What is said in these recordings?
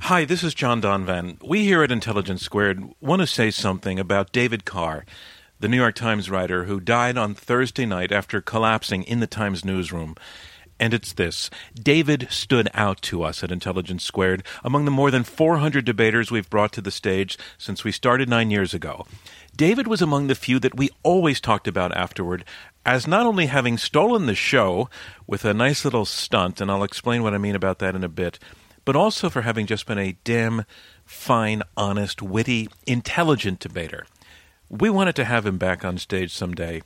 Hi, this is John Donvan. We here at Intelligence Squared want to say something about David Carr, the New York Times writer who died on Thursday night after collapsing in the Times newsroom. And it's this David stood out to us at Intelligence Squared among the more than 400 debaters we've brought to the stage since we started nine years ago. David was among the few that we always talked about afterward as not only having stolen the show with a nice little stunt, and I'll explain what I mean about that in a bit but also for having just been a dim, fine, honest, witty, intelligent debater. We wanted to have him back on stage someday.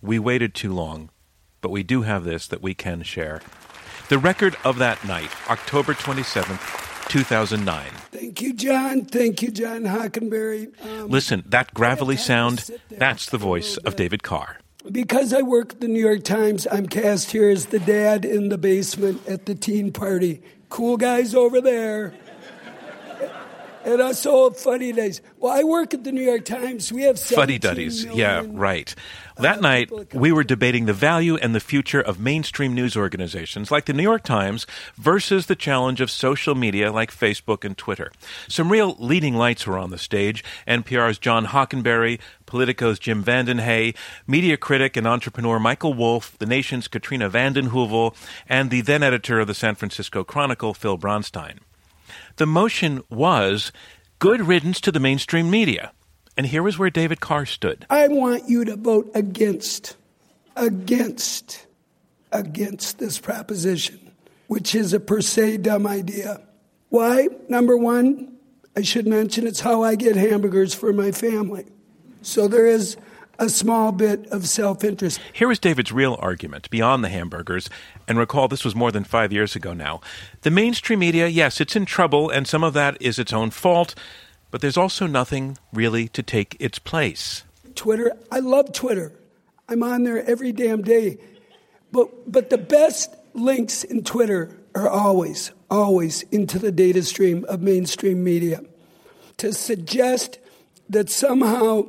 We waited too long, but we do have this that we can share. The record of that night, October 27th, 2009. Thank you, John. Thank you, John Hockenberry. Um, Listen, that gravelly sound, that's the voice of David Carr. Because I work at the New York Times, I'm cast here as the dad in the basement at the teen party cool guys over there. And us old funny days. Well, I work at the New York Times. We have fuddy duddies. Yeah, right. That uh, night, we were debating the value and the future of mainstream news organizations like the New York Times versus the challenge of social media like Facebook and Twitter. Some real leading lights were on the stage NPR's John Hockenberry, Politico's Jim VandeHei, media critic and entrepreneur Michael Wolff, the nation's Katrina vanden Heuvel, and the then editor of the San Francisco Chronicle, Phil Bronstein. The motion was good riddance to the mainstream media. And here is where David Carr stood. I want you to vote against, against, against this proposition, which is a per se dumb idea. Why? Number one, I should mention it's how I get hamburgers for my family. So there is a small bit of self interest. Here is David's real argument beyond the hamburgers. And recall, this was more than five years ago now. The mainstream media, yes, it's in trouble, and some of that is its own fault but there's also nothing really to take its place. Twitter, I love Twitter. I'm on there every damn day. But, but the best links in Twitter are always, always into the data stream of mainstream media. To suggest that somehow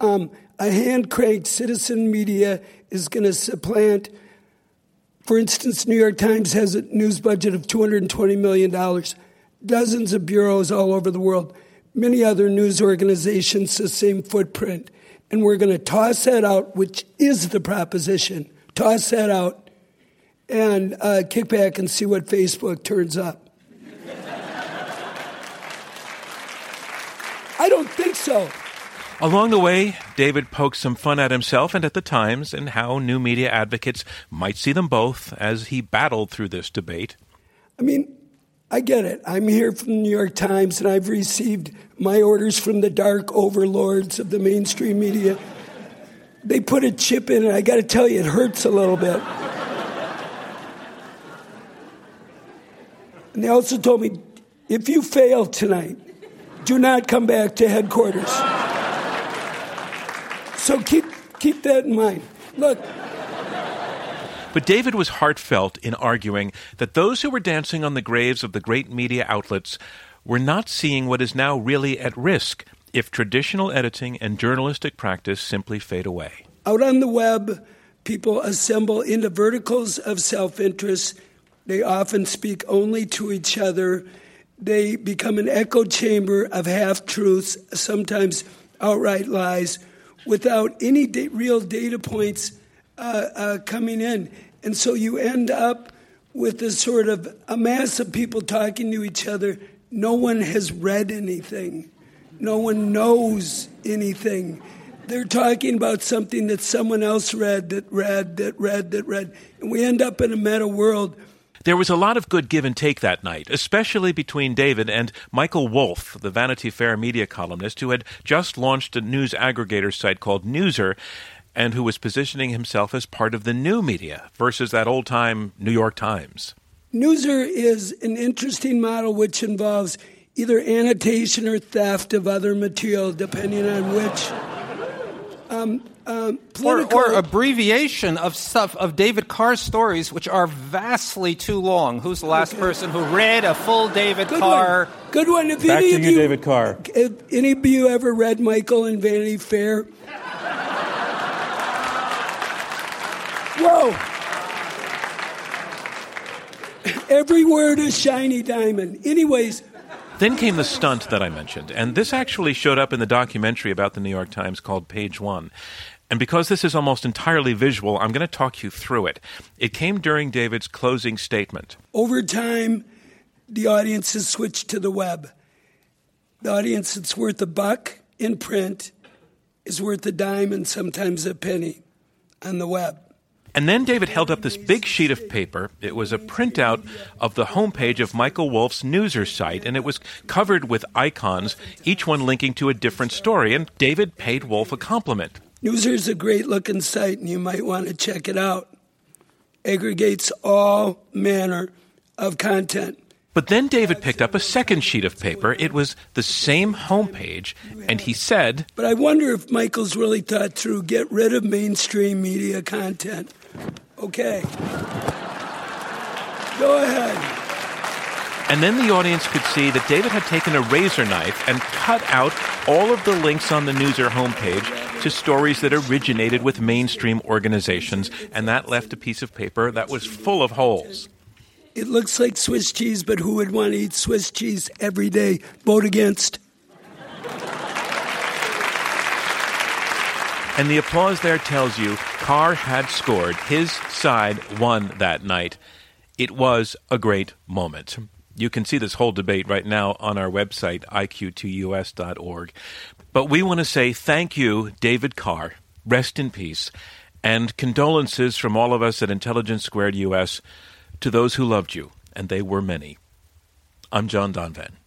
um, a hand cranked citizen media is going to supplant, for instance, New York Times has a news budget of $220 million dozens of bureaus all over the world, many other news organizations, the same footprint. And we're going to toss that out, which is the proposition. Toss that out and uh, kick back and see what Facebook turns up. I don't think so. Along the way, David poked some fun at himself and at the Times and how new media advocates might see them both as he battled through this debate. I mean, I get it. I'm here from the New York Times and I've received my orders from the dark overlords of the mainstream media. They put a chip in and I got to tell you, it hurts a little bit. And they also told me if you fail tonight, do not come back to headquarters. So keep, keep that in mind. Look, but David was heartfelt in arguing that those who were dancing on the graves of the great media outlets were not seeing what is now really at risk if traditional editing and journalistic practice simply fade away. Out on the web, people assemble into verticals of self interest. They often speak only to each other. They become an echo chamber of half truths, sometimes outright lies, without any da- real data points uh, uh, coming in. And so you end up with a sort of a mass of people talking to each other. No one has read anything. No one knows anything. They're talking about something that someone else read, that read, that read, that read. And we end up in a meta world. There was a lot of good give and take that night, especially between David and Michael Wolff, the Vanity Fair media columnist who had just launched a news aggregator site called Newser and who was positioning himself as part of the new media versus that old time New York Times. Newser is an interesting model which involves either annotation or theft of other material, depending on which. Um, um, or, or, abbreviation of stuff of David Carr's stories, which are vastly too long. Who's the last okay. person who read a full David Good Carr? One. Good one. If Back any to of you, you, David Carr. If any of you ever read Michael and Vanity Fair? Whoa! Every word is shiny diamond. Anyways. Then came the stunt that I mentioned, and this actually showed up in the documentary about the New York Times called Page One. And because this is almost entirely visual, I'm going to talk you through it. It came during David's closing statement. Over time, the audience has switched to the web. The audience that's worth a buck in print is worth a dime and sometimes a penny on the web. And then David held up this big sheet of paper. It was a printout of the homepage of Michael Wolff's Newser site, and it was covered with icons, each one linking to a different story. And David paid Wolf a compliment. Newser's a great looking site, and you might want to check it out. Aggregates all manner of content. But then David picked up a second sheet of paper. It was the same homepage, and he said, But I wonder if Michael's really thought through get rid of mainstream media content. Okay. Go ahead. And then the audience could see that David had taken a razor knife and cut out all of the links on the Newser homepage to stories that originated with mainstream organizations, and that left a piece of paper that was full of holes. It looks like Swiss cheese, but who would want to eat Swiss cheese every day? Vote against. And the applause there tells you Carr had scored. His side won that night. It was a great moment. You can see this whole debate right now on our website, iq2us.org. But we want to say thank you, David Carr. Rest in peace. And condolences from all of us at Intelligence Squared US to those who loved you, and they were many. I'm John Donvan.